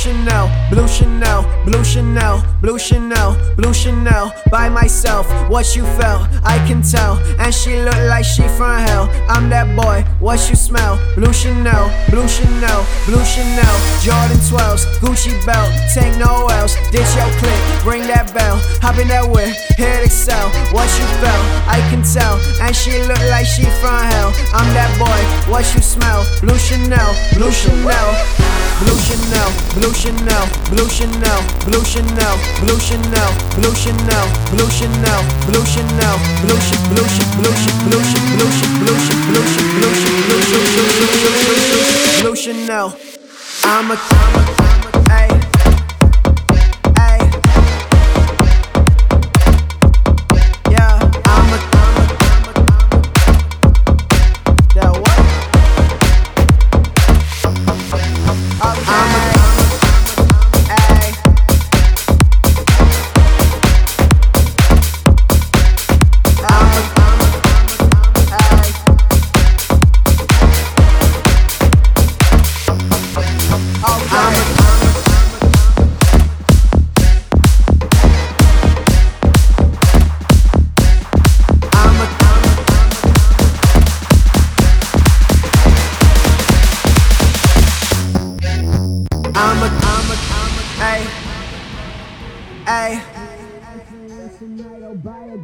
Chanel, blue Chanel, blue Chanel, blue Chanel, blue Chanel. By myself, what you felt, I can tell. And she look like she from hell. I'm that boy, what you smell? Blue Chanel, blue Chanel, blue Chanel. Jordan 12s, Gucci belt, take no else. Ditch your click, ring that bell. Hop in that whip, hit excel. What you felt, I can tell. And she look like she from hell. I'm that boy, what you smell? Blue Chanel, blue Chanel. Blue Chanel, blue Chanel, blue Chanel, blue Chanel, blue Chanel, blue Chanel, blue Chanel, blue Chanel, blue Chanel, blue Chanel, blue Chanel, blue Chanel, blue Chanel, blue Chanel, blue Chanel, blue Chanel, blue Chanel, blue Chanel. I'm a, I'm a, I'm a, Ay, ay.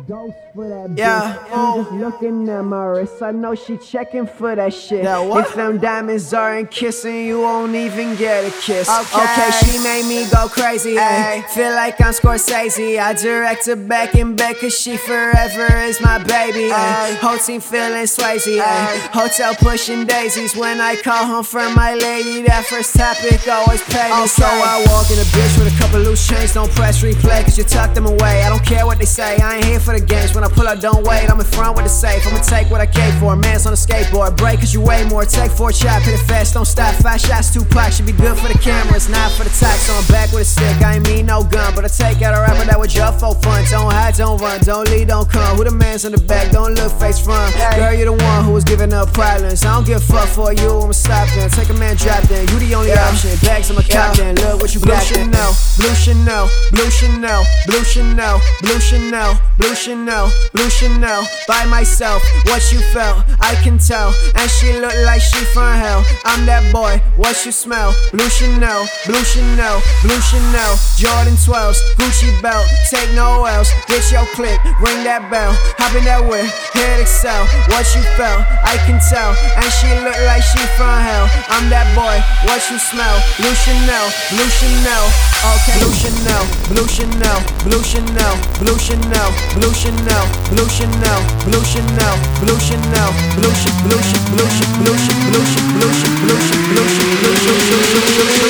Yeah, I'm just looking at my wrist. I know she checking for that shit. What? If them diamonds aren't kissing, you won't even get a kiss. Okay. okay she made me go crazy. Ay. Feel like I'm Scorsese. I direct her back and back, cause she forever is my baby. Ay. Whole team feeling Swayze. Ay. Hotel pushing daisies. When I call home from my lady, that first topic always pay me. Okay. So I walk in a bitch with a couple loose chains. Don't press replay, cause you tuck them away. I don't care what they say. I ain't here for the games. When I pull up, don't wait. I'm in front with the safe. I'ma take what I came for. Man's on a skateboard. Break cause you weigh more. Take four shot, hit it fast. Don't stop. Five shots, two packs. Should be good for the camera. It's not for the tax. So I'm back with a stick. I ain't mean no gun. But I take out a rapper that was your for fun. Don't hide, don't run. Don't lead, don't come. Who the man's in the back? Don't look face front. Girl, you the one who was giving up problems. I don't give a fuck for you. I'ma stop. Take a man, drop then. You the only Yeah. option. Bags, I'm a Yeah. cop then. Look what you Blue got. Chanel, Blue Chanel, blue Chanel, blue Chanel, blue Chanel, blue Chanel, blue Chanel. By myself, what you felt, I can tell. And she look like she from hell. I'm that boy, what you smell? Blue Chanel, blue Chanel, blue Chanel. Jordan 12s, Gucci belt, take no else. Get your click, ring that bell. Hop in that whip, hit excel. What you felt, I can tell. And she look like she from hell. I'm that boy, what you smell? Blue Chanel, blue Chanel. Okay. Blue Chanel, blue Chanel, blue Chanel, blue Chanel, blue Chanel, blue Chanel, blue Chanel, blue Chanel, blue Chanel, blue Chanel, blue Chanel, blue Chanel, blue Chanel, blue Chanel, blue Chanel, blue Chanel, blue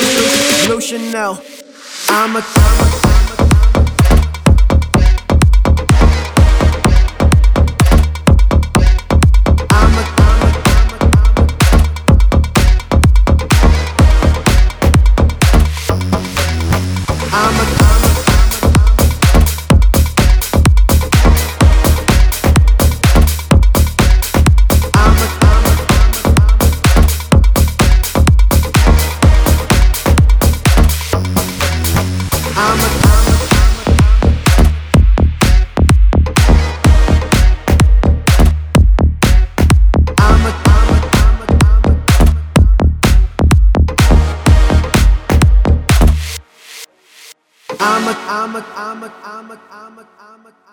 Chanel, blue Chanel. I'm a, I'm a, amat amat amat amat amat amat amat.